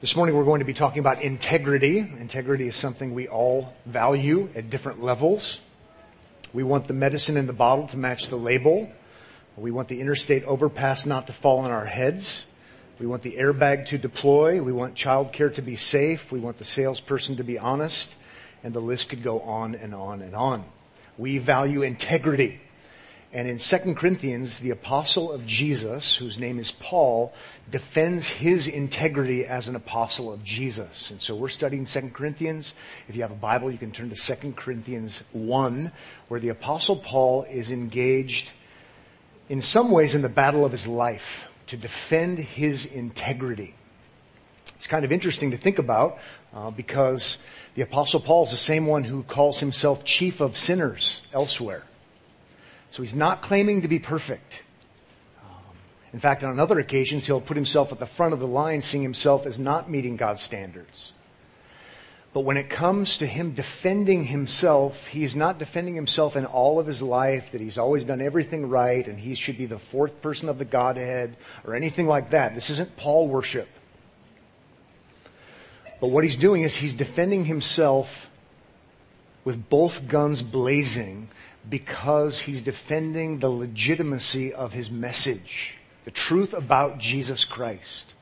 This morning we're going to be talking about integrity. Integrity is something we all value at different levels. We want the medicine in the bottle to match the label. We want the interstate overpass not to fall on our heads. We want the airbag to deploy. We want childcare to be safe. We want the salesperson to be honest. And the list could go on and on and on. We value integrity. And in 2 Corinthians, the apostle of Jesus, whose name is Paul, defends his integrity as an apostle of Jesus. And so we're studying 2 Corinthians. If you have a Bible, you can turn to 2 Corinthians 1, where the apostle Paul is engaged in some ways in the battle of his life to defend his integrity. It's kind of interesting to think about uh, because the apostle Paul is the same one who calls himself chief of sinners elsewhere. So he's not claiming to be perfect. Um, in fact, on other occasions, he'll put himself at the front of the line, seeing himself as not meeting God's standards. But when it comes to him defending himself, he is not defending himself in all of his life, that he's always done everything right and he should be the fourth person of the Godhead or anything like that. This isn't Paul worship. But what he's doing is he's defending himself with both guns blazing because he's defending the legitimacy of his message, the truth about Jesus Christ.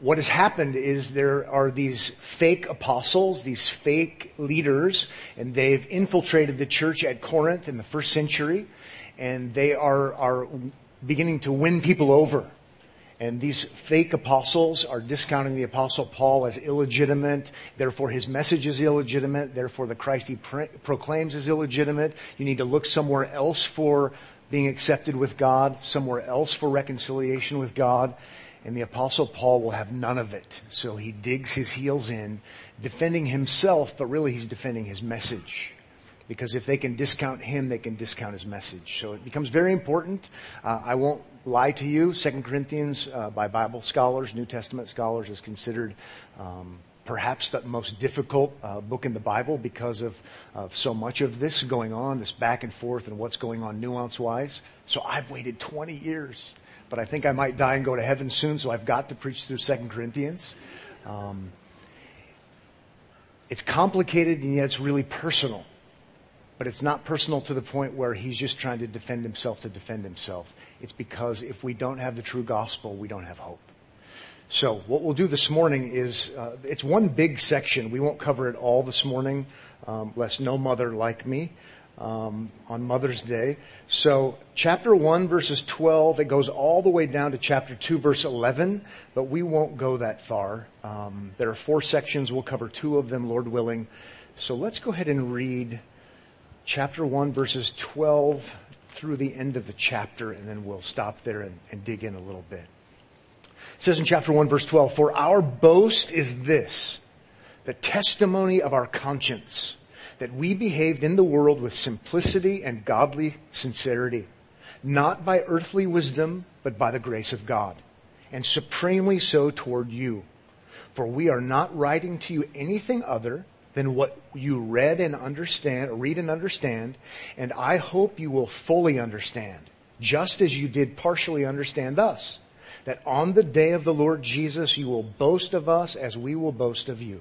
What has happened is there are these fake apostles, these fake leaders, and they've infiltrated the church at Corinth in the first century, and they are, are beginning to win people over. And these fake apostles are discounting the apostle Paul as illegitimate. Therefore, his message is illegitimate. Therefore, the Christ he proclaims is illegitimate. You need to look somewhere else for being accepted with God, somewhere else for reconciliation with God. And the apostle Paul will have none of it. So he digs his heels in, defending himself, but really he's defending his message because if they can discount him, they can discount his message. So it becomes very important. Uh, I won't lie to you. Second Corinthians, uh, by Bible scholars, New Testament scholars, is considered um, perhaps the most difficult uh, book in the Bible because of, of so much of this going on, this back and forth, and what's going on nuance wise. So I've waited 20 years, but I think I might die and go to heaven soon, so I've got to preach through Second Corinthians. Um, it's complicated and yet it's really personal but it's not personal to the point where he's just trying to defend himself to defend himself. It's because if we don't have the true gospel, we don't have hope. So what we'll do this morning is, uh, it's one big section. We won't cover it all this morning, um, lest no mother like me um, on Mother's Day. So chapter 1 verses 12, it goes all the way down to chapter 2 verse 11, but we won't go that far. Um, there are four sections. We'll cover two of them, Lord willing. So let's go ahead and read chapter 1, verses 12 through the end of the chapter, and then we'll stop there and, and dig in a little bit. It says in chapter 1, verse 12, For our boast is this, the testimony of our conscience, that we behaved in the world with simplicity and godly sincerity, not by earthly wisdom, but by the grace of God, and supremely so toward you. For we are not writing to you anything other than what you read and understand, read and understand, and I hope you will fully understand, just as you did partially understand us, that on the day of the Lord Jesus you will boast of us as we will boast of you.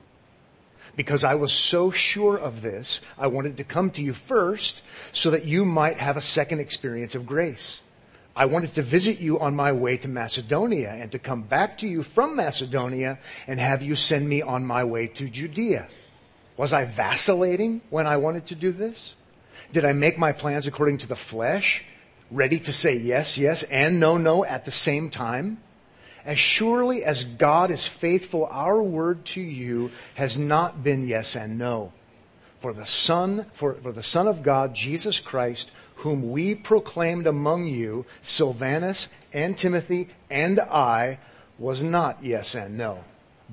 Because I was so sure of this, I wanted to come to you first so that you might have a second experience of grace. I wanted to visit you on my way to Macedonia and to come back to you from Macedonia and have you send me on my way to Judea. Was I vacillating when I wanted to do this? Did I make my plans according to the flesh, ready to say yes, yes, and no, no at the same time? As surely as God is faithful, our word to you has not been yes and no. For the Son, for, for the Son of God, Jesus Christ, whom we proclaimed among you, Silvanus and Timothy and I, was not yes and no.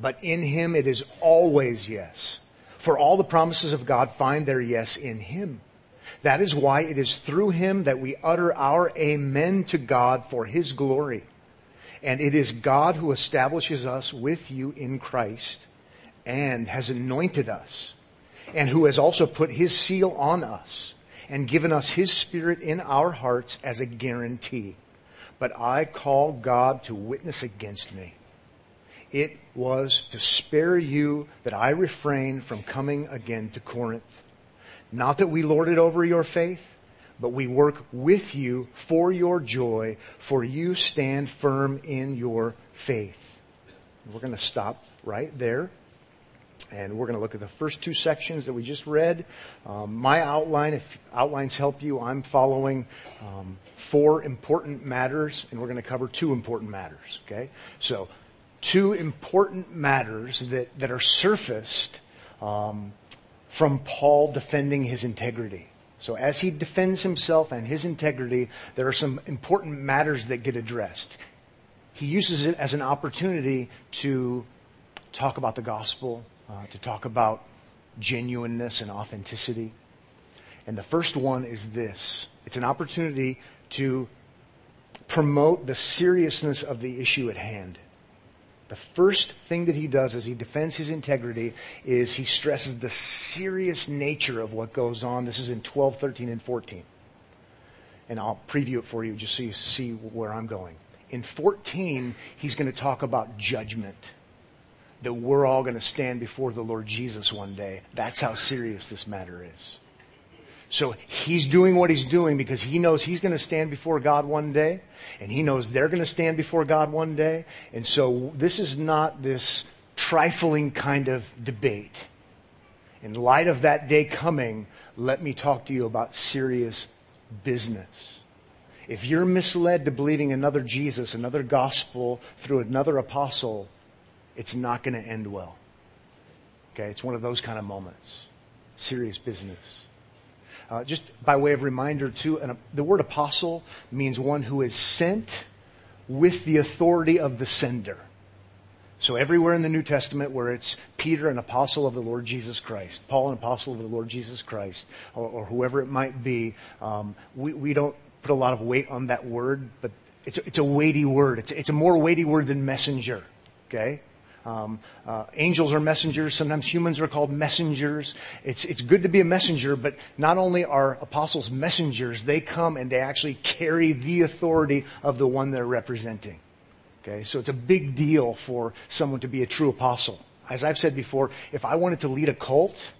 But in him it is always yes. For all the promises of God find their yes in Him. That is why it is through Him that we utter our amen to God for His glory. And it is God who establishes us with you in Christ and has anointed us and who has also put His seal on us and given us His Spirit in our hearts as a guarantee. But I call God to witness against me it was to spare you that I refrain from coming again to Corinth. Not that we lord it over your faith, but we work with you for your joy, for you stand firm in your faith. We're going to stop right there. And we're going to look at the first two sections that we just read. Um, my outline, if outlines help you, I'm following um, four important matters, and we're going to cover two important matters. Okay? So, two important matters that, that are surfaced um, from Paul defending his integrity. So, as he defends himself and his integrity, there are some important matters that get addressed. He uses it as an opportunity to talk about the gospel, uh, to talk about genuineness and authenticity. And the first one is this it's an opportunity to promote the seriousness of the issue at hand. The first thing that he does as he defends his integrity is he stresses the serious nature of what goes on. This is in 12, 13, and 14. And I'll preview it for you just so you see where I'm going. In 14, he's going to talk about judgment that we're all going to stand before the Lord Jesus one day. That's how serious this matter is. So he's doing what he's doing because he knows he's going to stand before God one day, and he knows they're going to stand before God one day. And so this is not this trifling kind of debate. In light of that day coming, let me talk to you about serious business. If you're misled to believing another Jesus, another gospel through another apostle, it's not going to end well. Okay, it's one of those kind of moments. Serious business. Uh, just by way of reminder, too, uh, the word apostle means one who is sent with the authority of the sender. So everywhere in the New Testament where it's Peter, an apostle of the Lord Jesus Christ, Paul, an apostle of the Lord Jesus Christ, or, or whoever it might be, um, we, we don't put a lot of weight on that word, but it's a, it's a weighty word. It's, it's a more weighty word than messenger. Okay? Um, uh, angels are messengers. Sometimes humans are called messengers. It's, it's good to be a messenger, but not only are apostles messengers, they come and they actually carry the authority of the one they're representing. Okay, so it's a big deal for someone to be a true apostle. As I've said before, if I wanted to lead a cult,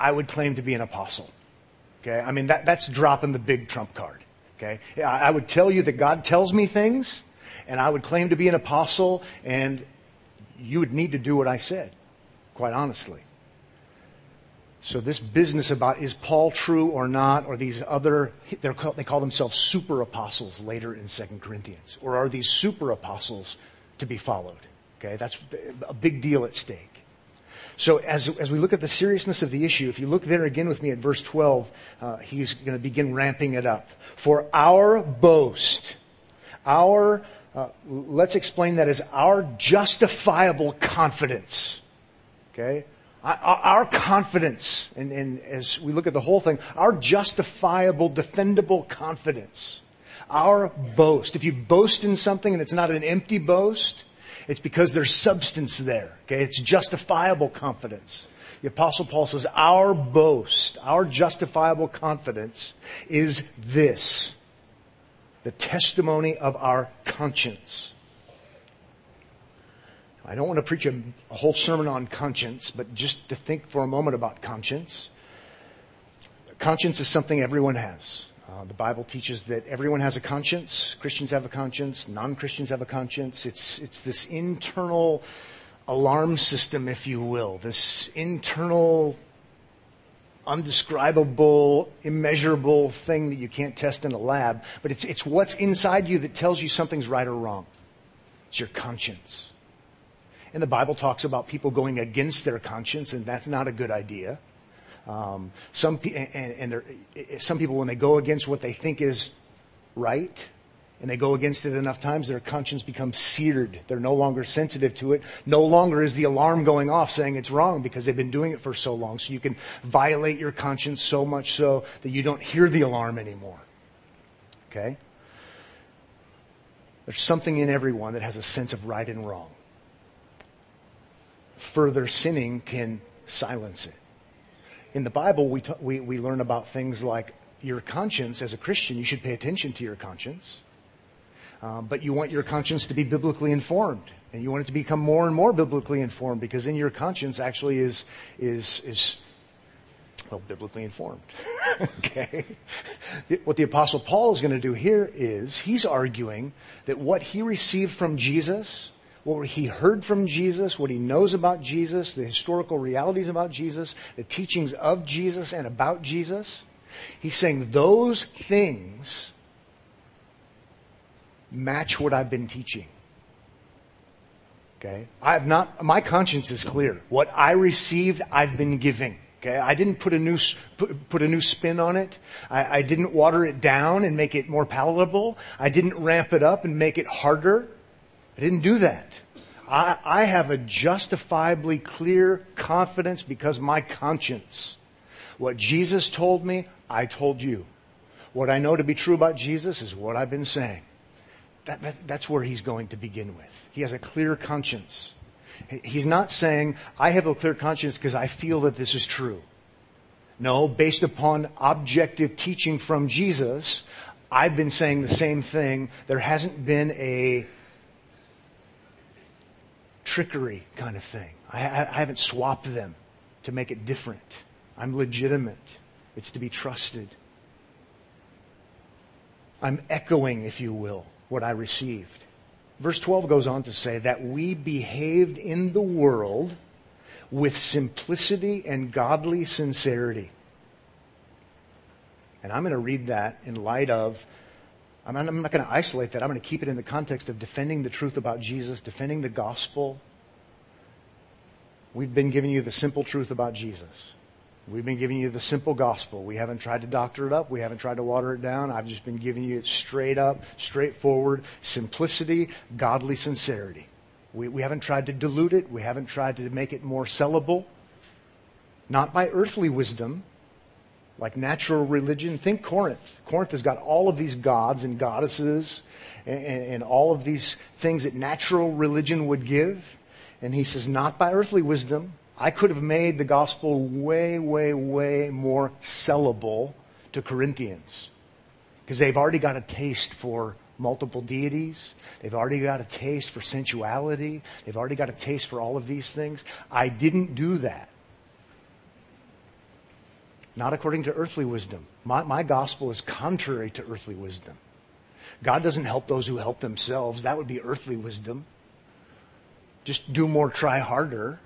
I would claim to be an apostle. Okay, I mean that, that's dropping the big trump card. Okay, I would tell you that God tells me things, and I would claim to be an apostle, and you would need to do what I said, quite honestly. So this business about is Paul true or not, or these other, called, they call themselves super apostles later in 2 Corinthians, or are these super apostles to be followed? Okay, that's a big deal at stake. So as, as we look at the seriousness of the issue, if you look there again with me at verse 12, uh, he's going to begin ramping it up. For our boast, our uh, let's explain that as our justifiable confidence. Okay? Our, confidence, and, and as we look at the whole thing, our justifiable, defendable confidence. Our boast. If you boast in something and it's not an empty boast, it's because there's substance there. Okay? It's justifiable confidence. The apostle Paul says, our boast, our justifiable confidence is this the testimony of our conscience. I don't want to preach a, a, whole sermon on conscience, but just to think for a moment about conscience. Conscience is something everyone has. Uh, the Bible teaches that everyone has a conscience. Christians have a conscience. Non-Christians have a conscience. It's, it's this internal alarm system, if you will. This internal undescribable, immeasurable thing that you can't test in a lab, but it's, it's what's inside you that tells you something's right or wrong. It's your conscience. And the Bible talks about people going against their conscience, and that's not a good idea. Um, some, and, and some people, when they go against what they think is right, and they go against it enough times, their conscience becomes seared. They're no longer sensitive to it. No longer is the alarm going off saying it's wrong because they've been doing it for so long. So you can violate your conscience so much so that you don't hear the alarm anymore. Okay? There's something in everyone that has a sense of right and wrong. Further sinning can silence it. In the Bible, we, t- we, we learn about things like your conscience. As a Christian, you should pay attention to your conscience um, but you want your conscience to be biblically informed. And you want it to become more and more biblically informed because then your conscience actually is, is, is well, biblically informed. okay? What the Apostle Paul is going to do here is he's arguing that what he received from Jesus, what he heard from Jesus, what he knows about Jesus, the historical realities about Jesus, the teachings of Jesus and about Jesus, he's saying those things match what I've been teaching. Okay? I have not, my conscience is clear. What I received, I've been giving. Okay, I didn't put a new put, put a new spin on it. I, I, didn't water it down and make it more palatable. I didn't ramp it up and make it harder. I didn't do that. I, I have a justifiably clear confidence because my conscience. What Jesus told me, I told you. What I know to be true about Jesus is what I've been saying. That, that, that's where he's going to begin with. He has a clear conscience. He's not saying, I have a clear conscience because I feel that this is true. No, based upon objective teaching from Jesus, I've been saying the same thing. There hasn't been a trickery kind of thing. I, I haven't swapped them to make it different. I'm legitimate. It's to be trusted. I'm echoing, if you will, what I received. Verse 12 goes on to say that we behaved in the world with simplicity and godly sincerity. And I'm going to read that in light of, I'm not, I'm not going to isolate that. I'm going to keep it in the context of defending the truth about Jesus, defending the gospel. We've been giving you the simple truth about Jesus. We've been giving you the simple gospel. We haven't tried to doctor it up. We haven't tried to water it down. I've just been giving you it straight up, straightforward, simplicity, godly sincerity. We, we haven't tried to dilute it. We haven't tried to make it more sellable. Not by earthly wisdom, like natural religion. Think Corinth. Corinth has got all of these gods and goddesses and, and, and all of these things that natural religion would give. And he says, not by earthly wisdom, I could have made the gospel way, way, way more sellable to Corinthians because they've already got a taste for multiple deities. They've already got a taste for sensuality. They've already got a taste for all of these things. I didn't do that. Not according to earthly wisdom. My, my gospel is contrary to earthly wisdom. God doesn't help those who help themselves. That would be earthly wisdom. Just do more, try harder.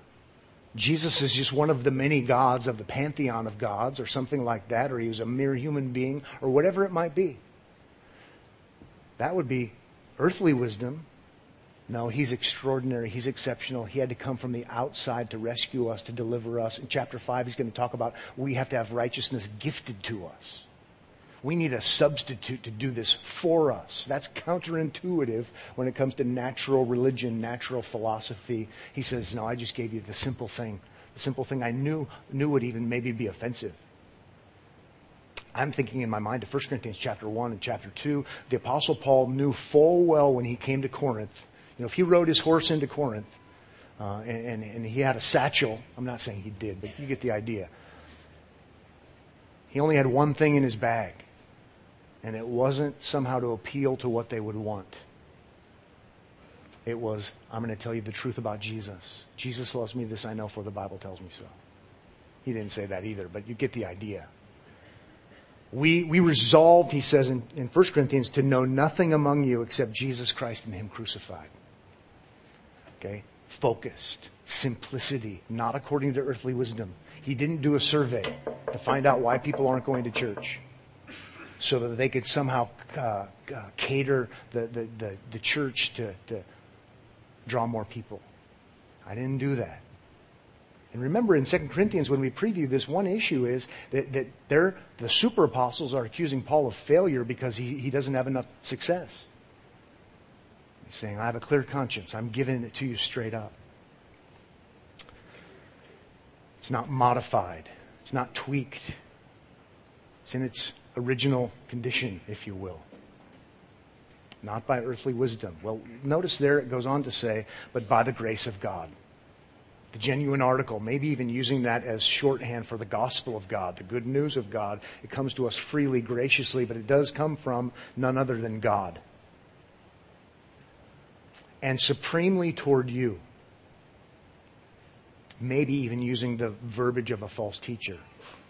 Jesus is just one of the many gods of the pantheon of gods, or something like that, or he was a mere human being, or whatever it might be. That would be earthly wisdom. No, he's extraordinary. He's exceptional. He had to come from the outside to rescue us, to deliver us. In chapter 5, he's going to talk about we have to have righteousness gifted to us. We need a substitute to do this for us. That's counterintuitive when it comes to natural religion, natural philosophy. He says, No, I just gave you the simple thing. The simple thing I knew, knew would even maybe be offensive. I'm thinking in my mind of 1 Corinthians chapter 1 and chapter 2. The Apostle Paul knew full well when he came to Corinth. You know, if he rode his horse into Corinth uh, and, and, and he had a satchel, I'm not saying he did, but you get the idea. He only had one thing in his bag and it wasn't somehow to appeal to what they would want. It was, I'm going to tell you the truth about Jesus. Jesus loves me, this I know, for the Bible tells me so. He didn't say that either, but you get the idea. We, we resolved, he says in, in 1 Corinthians, to know nothing among you except Jesus Christ and Him crucified. Okay? Focused. Simplicity. Not according to earthly wisdom. He didn't do a survey to find out why people aren't going to church so that they could somehow uh, uh, cater the, the, the, the church to, to draw more people. I didn't do that. And remember in 2 Corinthians when we preview this, one issue is that, that they're, the super apostles are accusing Paul of failure because he, he doesn't have enough success. He's saying, I have a clear conscience. I'm giving it to you straight up. It's not modified. It's not tweaked. It's in its original condition, if you will. Not by earthly wisdom. Well, notice there it goes on to say, but by the grace of God. The genuine article, maybe even using that as shorthand for the gospel of God, the good news of God. It comes to us freely, graciously, but it does come from none other than God. and supremely toward you. Maybe even using the verbiage of a false teacher,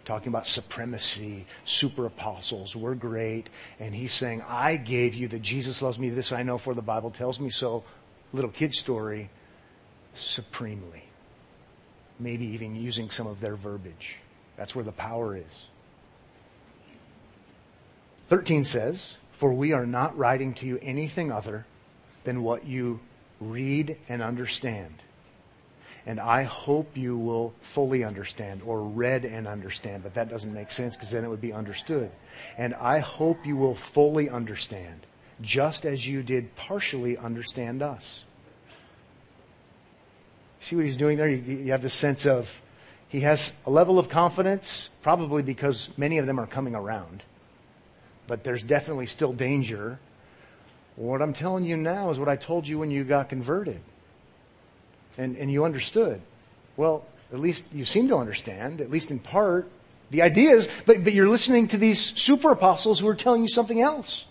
talking about supremacy, super apostles, we're great. And he's saying, I gave you that Jesus loves me, this I know, for the Bible tells me so. Little kid story, supremely. Maybe even using some of their verbiage. That's where the power is. 13 says, For we are not writing to you anything other than what you read and understand. And I hope you will fully understand, or read and understand, but that doesn't make sense because then it would be understood. And I hope you will fully understand, just as you did partially understand us. See what he's doing there? You, have this sense of he has a level of confidence, probably because many of them are coming around. But there's definitely still danger what I'm telling you now is what I told you when you got converted. And, and you understood. Well, at least you seem to understand, at least in part, the ideas, but, but you're listening to these super apostles who are telling you something else.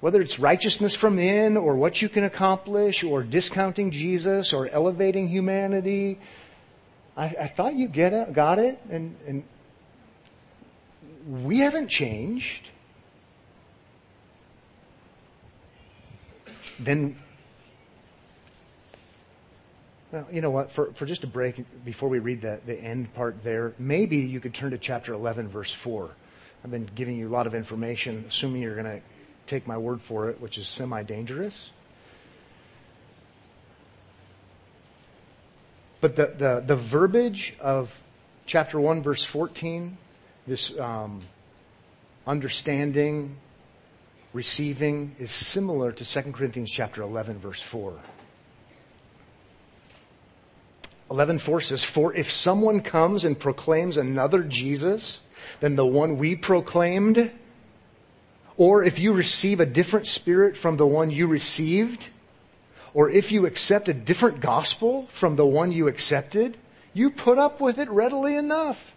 Whether it's righteousness from in, or what you can accomplish, or discounting Jesus, or elevating humanity. I, I thought you get it, got it, and, and we haven't changed. then well, you know what? For, for just a break, before we read the, the end part there, maybe you could turn to chapter 11, verse 4. I've been giving you a lot of information, assuming you're going to take my word for it, which is semi dangerous. But the, the, the verbiage of chapter 1, verse 14, this um, understanding, receiving is similar to 2 Corinthians chapter 11 verse 4. 11:4 says, "For if someone comes and proclaims another Jesus than the one we proclaimed, or if you receive a different spirit from the one you received, or if you accept a different gospel from the one you accepted, you put up with it readily enough."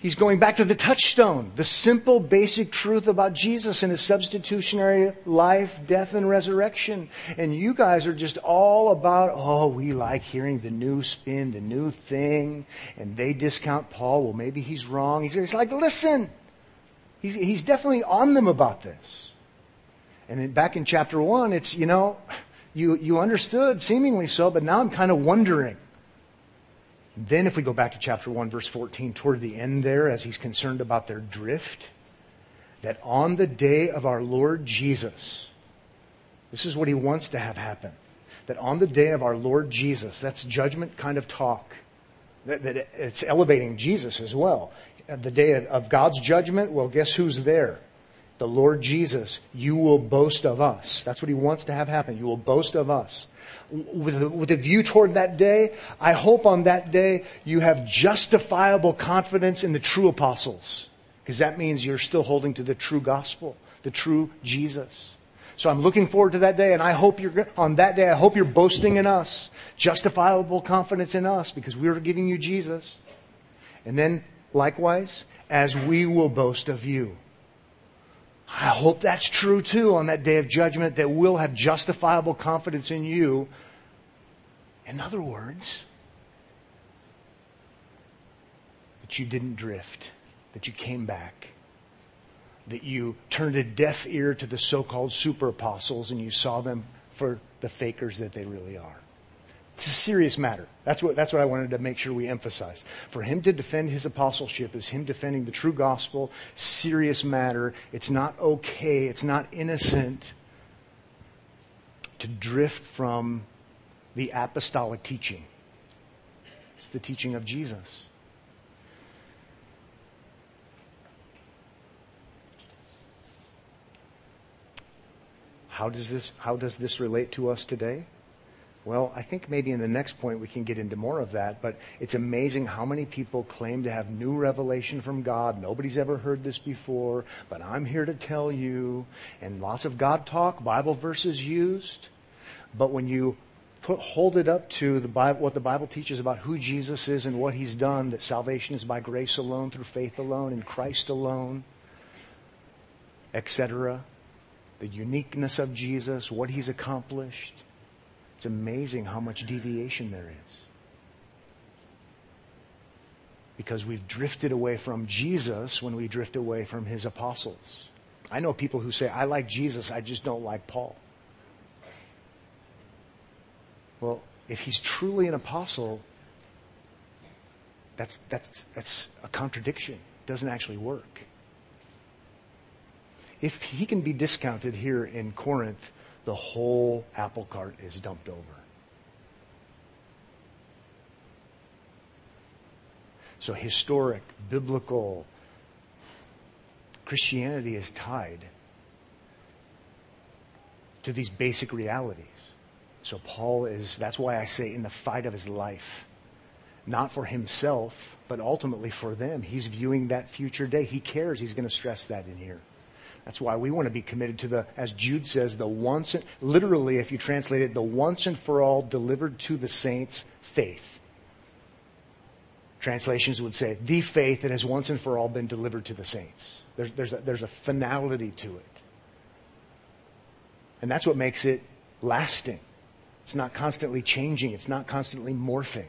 He's going back to the touchstone, the simple, basic truth about Jesus and his substitutionary life, death, and resurrection. And you guys are just all about, oh, we like hearing the new spin, the new thing. And they discount Paul. Well, maybe he's wrong. He's, he's like, listen, he's, he's definitely on them about this. And then back in chapter one, it's, you know, you, you understood, seemingly so, but now I'm kind of wondering. Then, if we go back to chapter 1, verse 14, toward the end there, as he's concerned about their drift, that on the day of our Lord Jesus, this is what he wants to have happen. That on the day of our Lord Jesus, that's judgment kind of talk, that, that it's elevating Jesus as well. The day of, of God's judgment, well, guess who's there? The Lord Jesus. You will boast of us. That's what he wants to have happen. You will boast of us with a, with a view toward that day, I hope on that day you have justifiable confidence in the true apostles. Because that means you're still holding to the true gospel, the true Jesus. So I'm looking forward to that day, and I hope you're, on that day, I hope you're boasting in us. Justifiable confidence in us, because we are giving you Jesus. And then, likewise, as we will boast of you. I hope that's true too on that day of judgment that we'll have justifiable confidence in you. In other words, that you didn't drift, that you came back, that you turned a deaf ear to the so called super apostles and you saw them for the fakers that they really are. It's a serious matter. That's what, that's what I wanted to make sure we emphasize. For him to defend his apostleship is him defending the true gospel, serious matter. It's not okay, it's not innocent to drift from the apostolic teaching. It's the teaching of Jesus. How does this, how does this relate to us today? Well, I think maybe in the next point we can get into more of that, but it's amazing how many people claim to have new revelation from God. Nobody's ever heard this before, but I'm here to tell you, and lots of God talk, Bible verses used. But when you put, hold it up to the Bible, what the Bible teaches about who Jesus is and what he's done, that salvation is by grace alone, through faith alone, in Christ alone, etc., the uniqueness of Jesus, what he's accomplished. It's amazing how much deviation there is. Because we've drifted away from Jesus when we drift away from his apostles. I know people who say, I like Jesus, I just don't like Paul. Well, if he's truly an apostle, that's, that's, that's a contradiction. It doesn't actually work. If he can be discounted here in Corinth, the whole apple cart is dumped over. So, historic, biblical Christianity is tied to these basic realities. So, Paul is, that's why I say, in the fight of his life, not for himself, but ultimately for them. He's viewing that future day. He cares. He's going to stress that in here. That's why we want to be committed to the, as Jude says, the once, and, literally, if you translate it, the once and for all delivered to the saints faith. Translations would say, the faith that has once and for all been delivered to the saints. There's, there's, a, there's a finality to it. And that's what makes it lasting. It's not constantly changing, it's not constantly morphing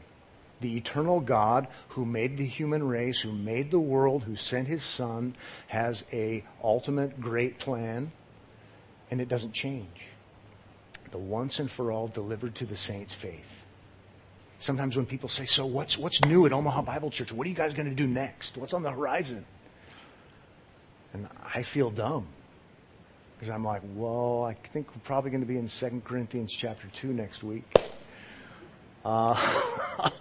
the eternal God who made the human race, who made the world, who sent his son, has a ultimate great plan, and it doesn't change. The once and for all delivered to the saints' faith. Sometimes when people say, So what's what's new at Omaha Bible Church? What are you guys going to do next? What's on the horizon? And I feel dumb. Because I'm like, well, I think we're probably going to be in 2 Corinthians chapter 2 next week. Uh,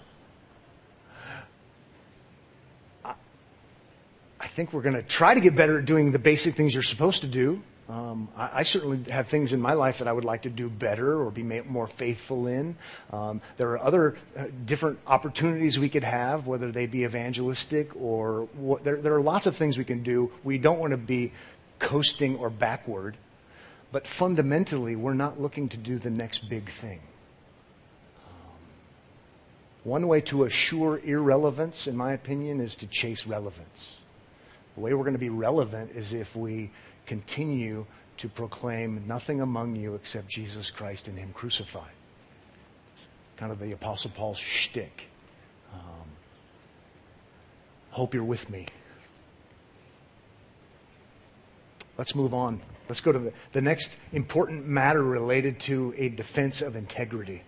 think we're going to try to get better at doing the basic things you're supposed to do. Um, I, I, certainly have things in my life that I would like to do better or be more faithful in. Um, there are other uh, different opportunities we could have, whether they be evangelistic or what, there, there are lots of things we can do. We don't want to be coasting or backward, but fundamentally, we're not looking to do the next big thing. Um, one way to assure irrelevance, in my opinion, is to chase relevance. The way we're going to be relevant is if we continue to proclaim nothing among you except Jesus Christ and Him crucified. It's kind of the Apostle Paul's shtick. Um, hope you're with me. Let's move on. Let's go to the, the next important matter related to a defense of integrity,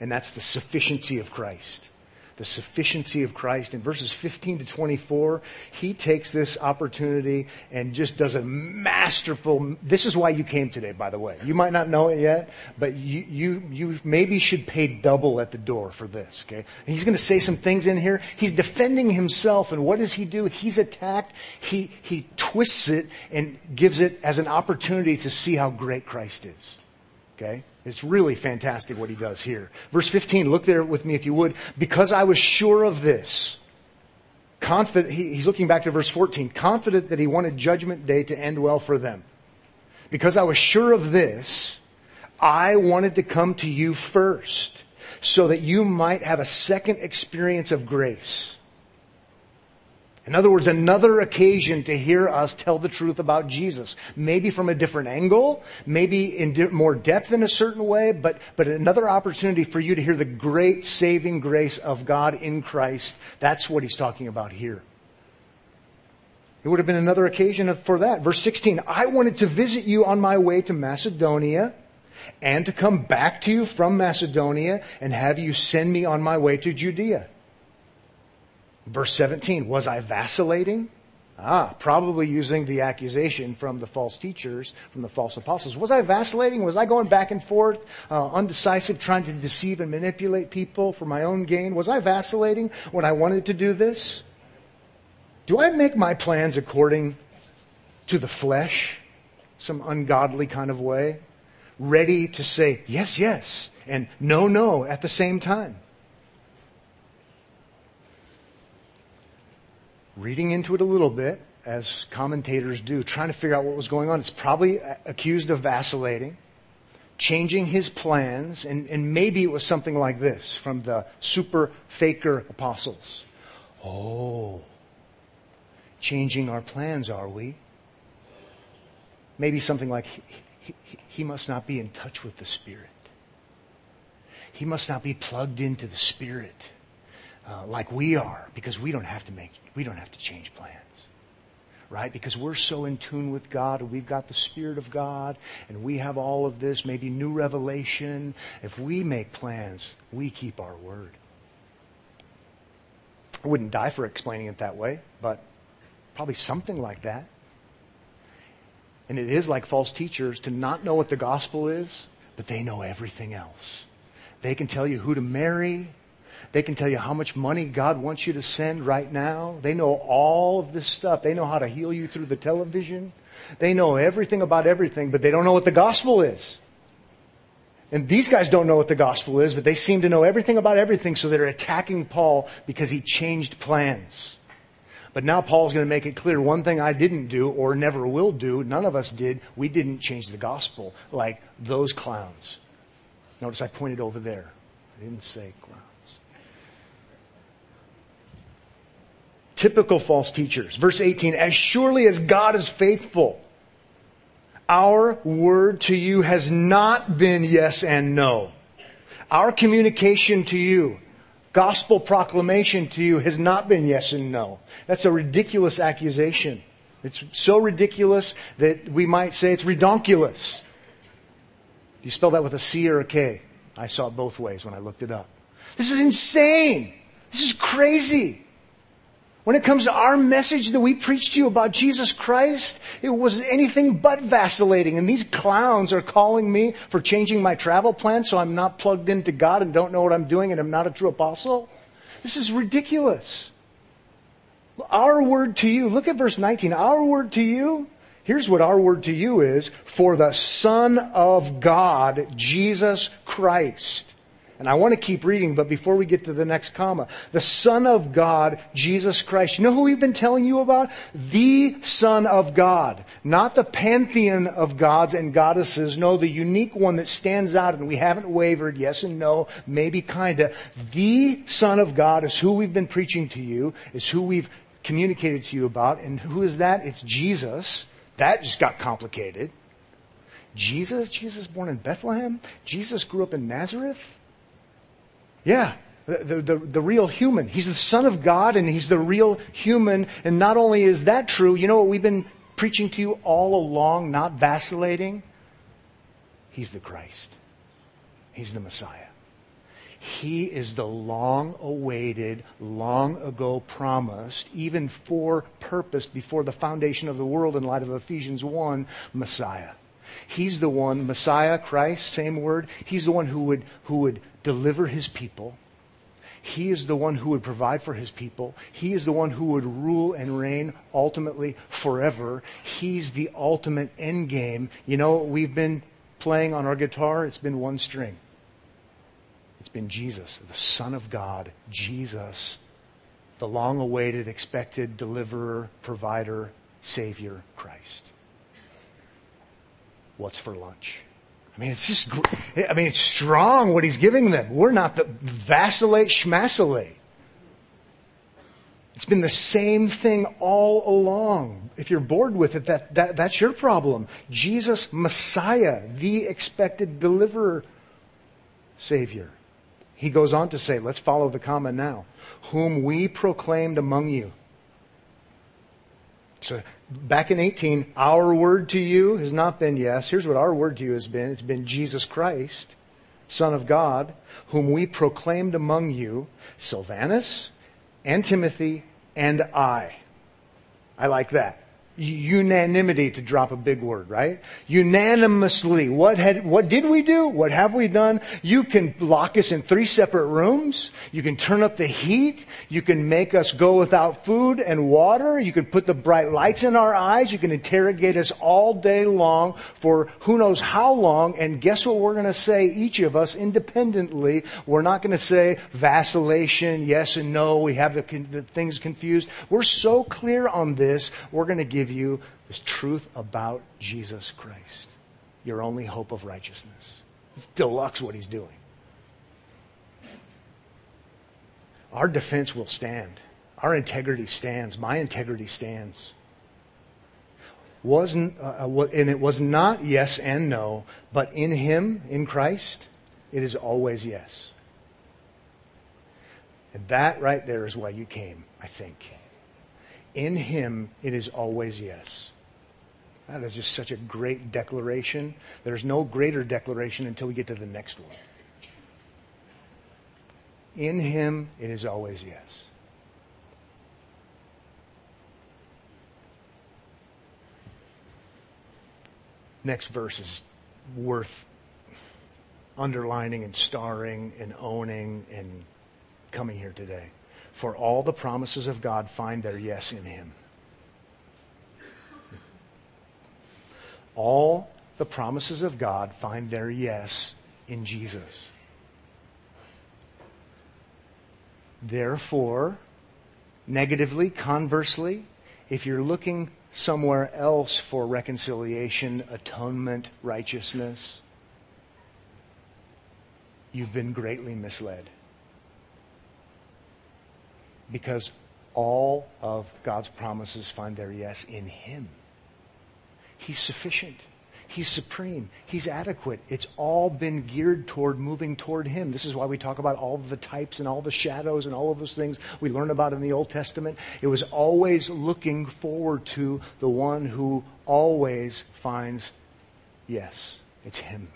and that's the sufficiency of Christ the sufficiency of Christ. In verses 15 to 24, he takes this opportunity and just does a masterful. This is why you came today, by the way. You might not know it yet, but you, you, you maybe should pay double at the door for this, okay? He's going to say some things in here. He's defending himself, and what does he do? He's attacked. He, he twists it and gives it as an opportunity to see how great Christ is, okay? It's really fantastic what he does here. Verse 15, look there with me if you would. Because I was sure of this. Confident, he, he's looking back to verse 14. Confident that he wanted judgment day to end well for them. Because I was sure of this, I wanted to come to you first so that you might have a second experience of grace in other words, another occasion to hear us tell the truth about Jesus. Maybe from a different angle, maybe in di- more depth in a certain way, but, but another opportunity for you to hear the great saving grace of God in Christ. That's what he's talking about here. It would have been another occasion for that. Verse 16, I wanted to visit you on my way to Macedonia and to come back to you from Macedonia and have you send me on my way to Judea. Verse 17, was I vacillating? Ah, probably using the accusation from the false teachers, from the false apostles. Was I vacillating? Was I going back and forth, uh, undecisive, trying to deceive and manipulate people for my own gain? Was I vacillating when I wanted to do this? Do I make my plans according to the flesh, some ungodly kind of way? Ready to say yes, yes, and no, no at the same time? Reading into it a little bit, as commentators do, trying to figure out what was going on. It's probably accused of vacillating, changing his plans, and, and maybe it was something like this from the super faker apostles. Oh, changing our plans, are we? maybe something like, he, he, he must not be in touch with the Spirit. He must not be plugged into the Spirit uh, like we are, because we don't have to make, we don't have to change plans right? Because we're so in tune with God we've got the Spirit of God and we have all of this, maybe new revelation. If we make plans, we keep our word. I wouldn't die for explaining it that way, but probably something like that. And it is like false teachers to not know what the gospel is, but they know everything else. They can tell you who to marry. They can tell you how much money God wants you to send right now. They know all of this stuff. They know how to heal you through the television. They know everything about everything, but they don't know what the gospel is. And these guys don't know what the gospel is, but they seem to know everything about everything, so they're attacking Paul because he changed plans. But now Paul's going to make it clear one thing I didn't do or never will do, none of us did, we didn't change the gospel like those clowns. Notice I pointed over there. I didn't say clowns. Typical false teachers. Verse 18, as surely as God is faithful, our word to you has not been yes and no. Our communication to you, gospel proclamation to you has not been yes and no. That's a ridiculous accusation. It's so ridiculous that we might say it's redonkulous. You spell that with a C or a K. I saw it both ways when I looked it up. This is insane. This is crazy. When it comes to our message that we preach to you about Jesus Christ, it was anything but vacillating. And these clowns are calling me for changing my travel plan so I'm not plugged into God and don't know what I'm doing and I'm not a true apostle. This is ridiculous. Our word to you, look at verse 19. Our word to you, here's what our word to you is for the Son of God, Jesus Christ and I want to keep reading, but before we get to the next comma, the Son of God, Jesus Christ. You know who we've been telling you about? The Son of God. Not the pantheon of gods and goddesses. No, the unique one that stands out and we haven't wavered, yes and no, maybe kinda. The Son of God is who we've been preaching to you, is who we've communicated to you about. And who is that? It's Jesus. That just got complicated. Jesus? Jesus born in Bethlehem? Jesus grew up in Nazareth? Yeah, the, the, the, real human. He's the Son of God and He's the real human. And not only is that true, you know what we've been preaching to you all along, not vacillating? He's the Christ. He's the Messiah. He is the long awaited, long ago promised, even for purposed before the foundation of the world in light of Ephesians 1, Messiah. He's the one, Messiah, Christ, same word. He's the one who would, who would deliver his people. He is the one who would provide for his people. He is the one who would rule and reign ultimately forever. He's the ultimate end game. You know we've been playing on our guitar? It's been one string. It's been Jesus, the Son of God, Jesus, the long awaited, expected deliverer, provider, Savior, Christ. What's for lunch? I mean, it's just, I mean, it's strong what he's giving them. We're not the vacillate schmacillate. It's been the same thing all along. If you're bored with it, that, that, that's your problem. Jesus, Messiah, the expected deliverer, Savior. He goes on to say, let's follow the comma now, whom we proclaimed among you. So back in 18, our word to you has not been yes. Here's what our word to you has been it's been Jesus Christ, Son of God, whom we proclaimed among you, Silvanus and Timothy and I. I like that unanimity to drop a big word, right? Unanimously. What had, what did we do? What have we done? You can lock us in three separate rooms. You can turn up the heat. You can make us go without food and water. You can put the bright lights in our eyes. You can interrogate us all day long for who knows how long. And guess what we're going to say, each of us independently? We're not going to say vacillation, yes and no. We have the, the things confused. We're so clear on this. We're going to give give you this truth about Jesus Christ, your only hope of righteousness. It's deluxe what he's doing. Our defense will stand. Our integrity stands. My integrity stands. wasn't, uh, uh and it was not yes and no, but in Him, in Christ, it is always yes. And that right there is why you came, I think. In Him, it is always yes. That is just such a great declaration. There's no greater declaration until we get to the next one. In Him, it is always yes. Next verse is worth underlining and starring and owning and coming here today. For all the promises of God find their yes in Him. All the promises of God find their yes in Jesus. Therefore, negatively, conversely, if you're looking somewhere else for reconciliation, atonement, righteousness, you've been greatly misled. Because all of God's promises find their yes in Him. He's sufficient. He's supreme. He's adequate. It's all been geared toward moving toward Him. This is why we talk about all of the types and all the shadows and all of those things we learn about in the Old Testament. It was always looking forward to the one who always finds yes. It's Him.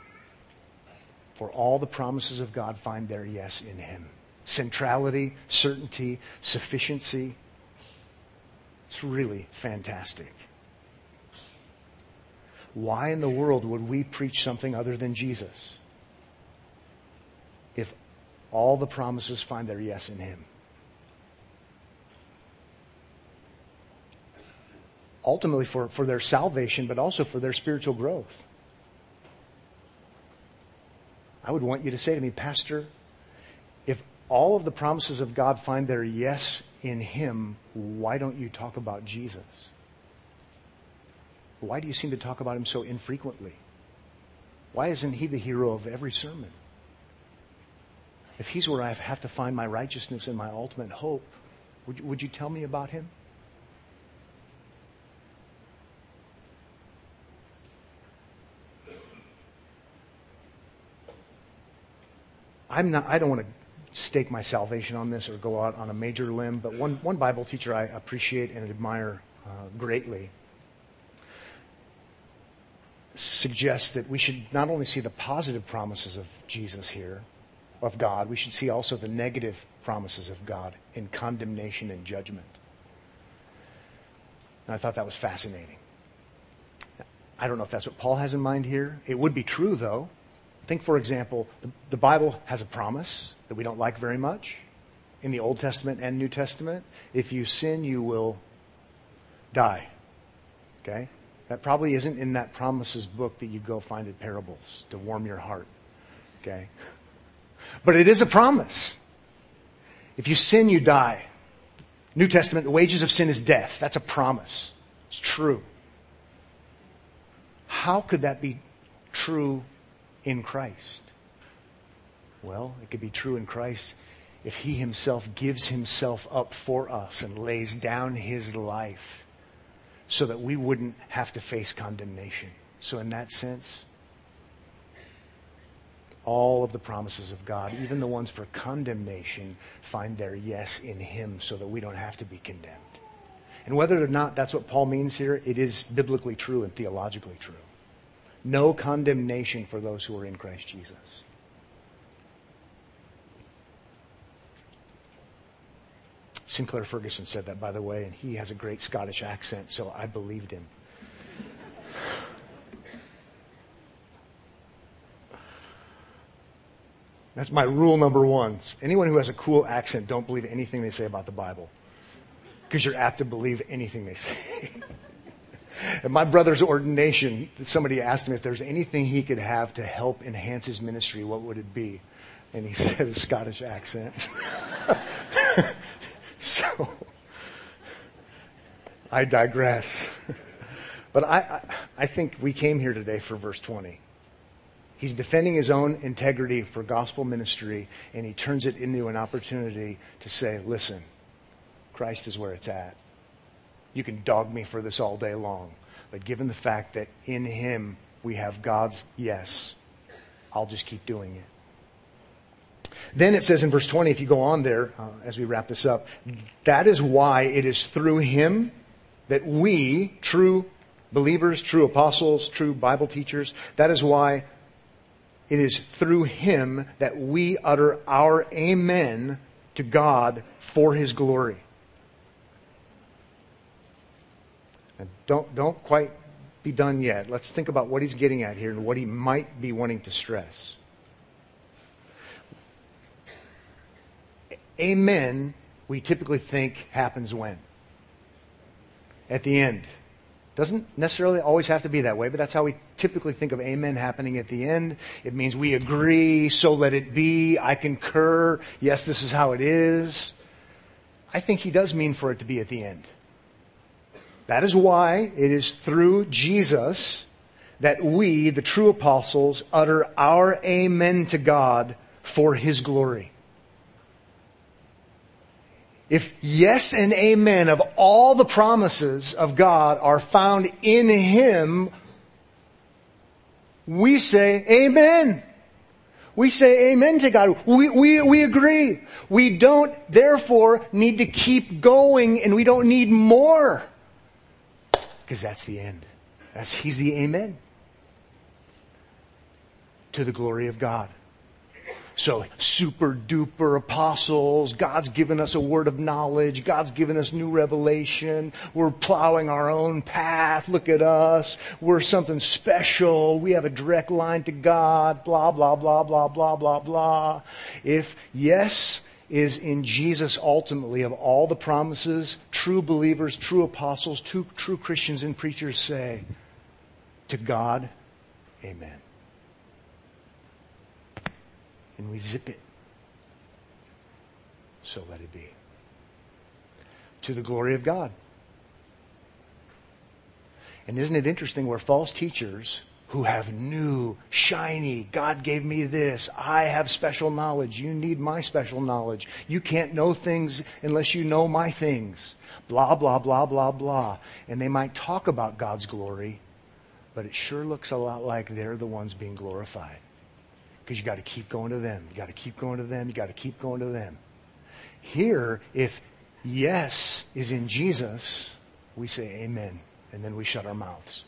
For all the promises of God find their yes in Him. Centrality, certainty, sufficiency. It's really fantastic. Why in the world would we preach something other than Jesus? If all the promises find their yes in Him. Ultimately, for, for their salvation, but also for their spiritual growth. I would want you to say to me, Pastor, all of the promises of God find their yes in Him, why don't you talk about Jesus? Why do you seem to talk about him so infrequently? Why isn't he the hero of every sermon? If he's where I have to find my righteousness and my ultimate hope, would you, would you tell me about him? I'm not, I don't want to stake my salvation on this or go out on a major limb, but one, one Bible teacher I appreciate and admire uh, greatly suggests that we should not only see the positive promises of Jesus here, of God, we should see also the negative promises of God in condemnation and judgment. And I thought that was fascinating. I don't know if that's what Paul has in mind here. It would be true, though. Think, for example, the, the Bible has a promise that we don't like very much in the Old Testament and New Testament. If you sin, you will die. Okay? That probably isn't in that promises book that you go find at parables to warm your heart. Okay? But it is a promise. If you sin, you die. New Testament, the wages of sin is death. That's a promise. It's true. How could that be true in Christ? Well, it could be true in Christ if he himself gives himself up for us and lays down his life so that we wouldn't have to face condemnation. So, in that sense, all of the promises of God, even the ones for condemnation, find their yes in Him so that we don't have to be condemned. And whether or not that's what Paul means here, it is biblically true and theologically true. No condemnation for those who are in Christ Jesus. Sinclair Ferguson said that, by the way, and he has a great Scottish accent, so I believed him. That's my rule number one. Anyone who has a cool accent, don't believe anything they say about the Bible. Because you're apt to believe anything they say. At my brother's ordination, somebody asked him if there's anything he could have to help enhance his ministry, what would it be? And he said a Scottish accent. So, I digress. but I, I, I think we came here today for verse 20. He's defending his own integrity for gospel ministry, and he turns it into an opportunity to say, listen, Christ is where it's at. You can dog me for this all day long, But given the fact that in Him we have God's yes, I'll just keep doing it. Then it says in verse 20, if you go on there uh, as we wrap this up, that is why it is through Him that we, true believers, true apostles, true Bible teachers, that is why it is through Him that we utter our amen to God for His glory. Don't, don't quite be done yet. Let's think about what he's getting at here and what he might be wanting to stress. Amen, we typically think happens when? At the end. Doesn't necessarily always have to be that way, but that's how we typically think of amen happening at the end. It means we agree, so let it be, I concur, yes, this is how it is. I think he does mean for it to be at the end. That is why it is through Jesus that we, the true apostles, utter our amen to God for his glory. If yes and amen of all the promises of God are found in him, we say amen. We say amen to God. We, we, we agree. We don't, therefore, need to keep going and we don't need more. Because that's the end. That's, he's the amen. To the glory of God. So, super duper apostles. God's given us a word of knowledge. God's given us new revelation. We're plowing our own path. Look at us. We're something special. We have a direct line to God. Blah, blah, blah, blah, blah, blah, blah. If yes, is in Jesus ultimately of all the promises true believers, true apostles, true, true Christians and preachers say to God, Amen. And we zip it. So let it be. To the glory of God. And isn't it interesting where false teachers who have new, shiny, God gave me this. I have special knowledge. You need my special knowledge. You can't know things unless you know my things. Blah, blah, blah, blah, blah. And they might talk about God's glory, but it sure looks a lot like they're the ones being glorified. Because you got to keep going to them. You got to keep going to them. You got to keep going to them. Here, if yes is in Jesus, we say amen. And then we shut our mouths.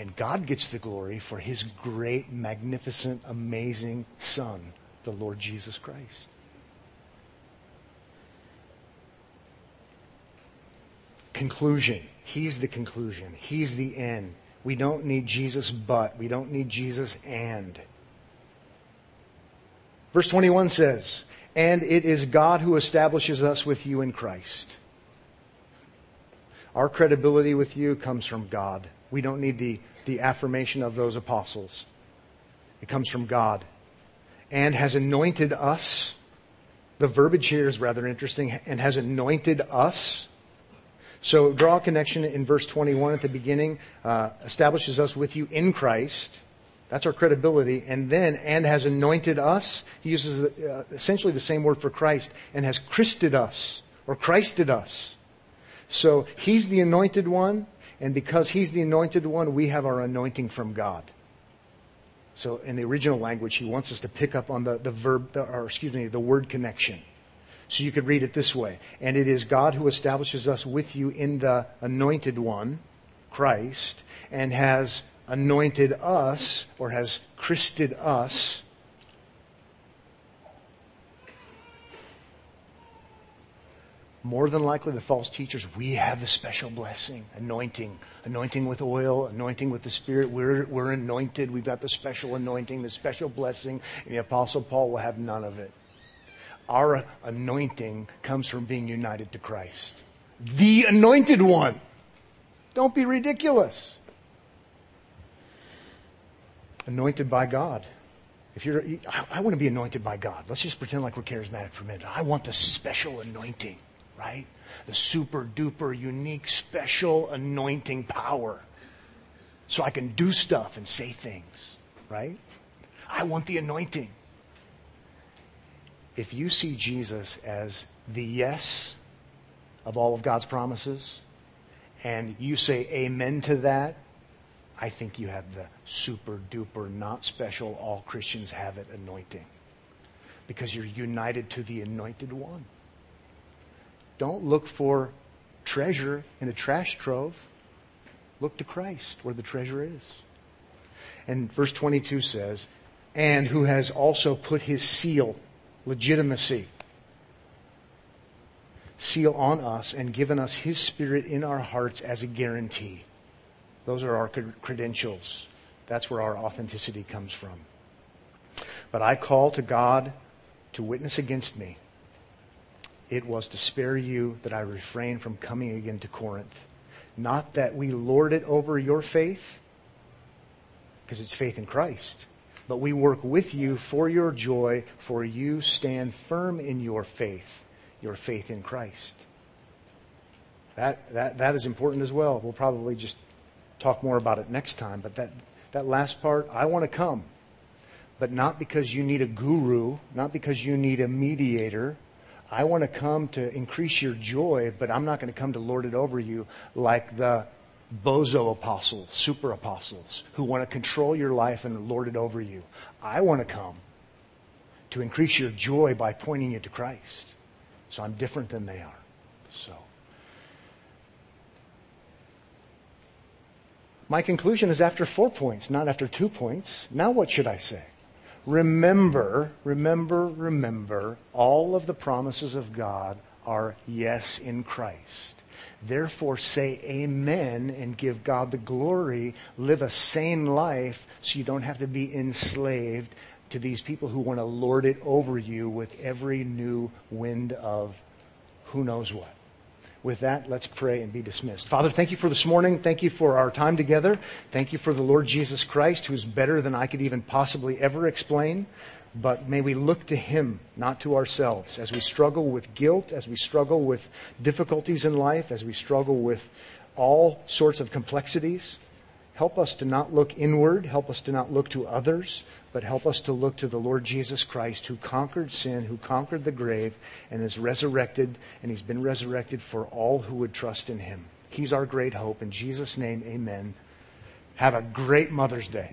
And God gets the glory for his great, magnificent, amazing Son, the Lord Jesus Christ. Conclusion. He's the conclusion. He's the end. We don't need Jesus but. We don't need Jesus and. Verse 21 says, And it is God who establishes us with you in Christ. Our credibility with you comes from God. We don't need the the affirmation of those apostles. It comes from God. And has anointed us. The verbiage here is rather interesting. And has anointed us. So draw a connection in verse 21 at the beginning. Uh, establishes us with you in Christ. That's our credibility. And then, and has anointed us. He uses uh, essentially the same word for Christ. And has Christed us. Or Christed us. So he's the anointed one. And because he's the anointed one, we have our anointing from God. So in the original language, he wants us to pick up on the, the verb, or excuse me, the word connection. So you could read it this way. And it is God who establishes us with you in the anointed one, Christ, and has anointed us, or has christed us more than likely the false teachers, we have the special blessing, anointing, anointing with oil, anointing with the Spirit. We're, we're anointed. We've got the special anointing, the special blessing. And the Apostle Paul will have none of it. Our anointing comes from being united to Christ. The anointed one. Don't be ridiculous. Anointed by God. If you're, I, I want to be anointed by God. Let's just pretend like we're charismatic for a minute. I want the special anointing right? The super duper unique special anointing power. So I can do stuff and say things, right? I want the anointing. If you see Jesus as the yes of all of God's promises and you say amen to that, I think you have the super duper, not special, all Christians have it anointing. Because you're united to the anointed one. Don't look for treasure in a trash trove. Look to Christ where the treasure is. And verse 22 says, and who has also put his seal, legitimacy, seal on us and given us his spirit in our hearts as a guarantee. Those are our credentials. That's where our authenticity comes from. But I call to God to witness against me. It was to spare you that I refrain from coming again to Corinth. Not that we lord it over your faith, because it's faith in Christ, but we work with you for your joy, for you stand firm in your faith, your faith in Christ. That, that, that is important as well. We'll probably just talk more about it next time, but that, that last part, I want to come. But not because you need a guru, not because you need a mediator. I want to come to increase your joy, but I'm not going to come to lord it over you like the bozo apostles, super apostles, who want to control your life and lord it over you. I want to come to increase your joy by pointing you to Christ. So I'm different than they are. So. My conclusion is after four points, not after two points. Now what should I say? Remember, remember, remember, all of the promises of God are yes in Christ. Therefore, say amen and give God the glory. Live a sane life so you don't have to be enslaved to these people who want to lord it over you with every new wind of who knows what. With that, let's pray and be dismissed. Father, thank you for this morning. Thank you for our time together. Thank you for the Lord Jesus Christ, who is better than I could even possibly ever explain. But may we look to Him, not to ourselves, as we struggle with guilt, as we struggle with difficulties in life, as we struggle with all sorts of complexities. Help us to not look inward. Help us to not look to others, but help us to look to the Lord Jesus Christ who conquered sin, who conquered the grave, and is resurrected, and he's been resurrected for all who would trust in him. He's our great hope. In Jesus' name, amen. Have a great Mother's Day.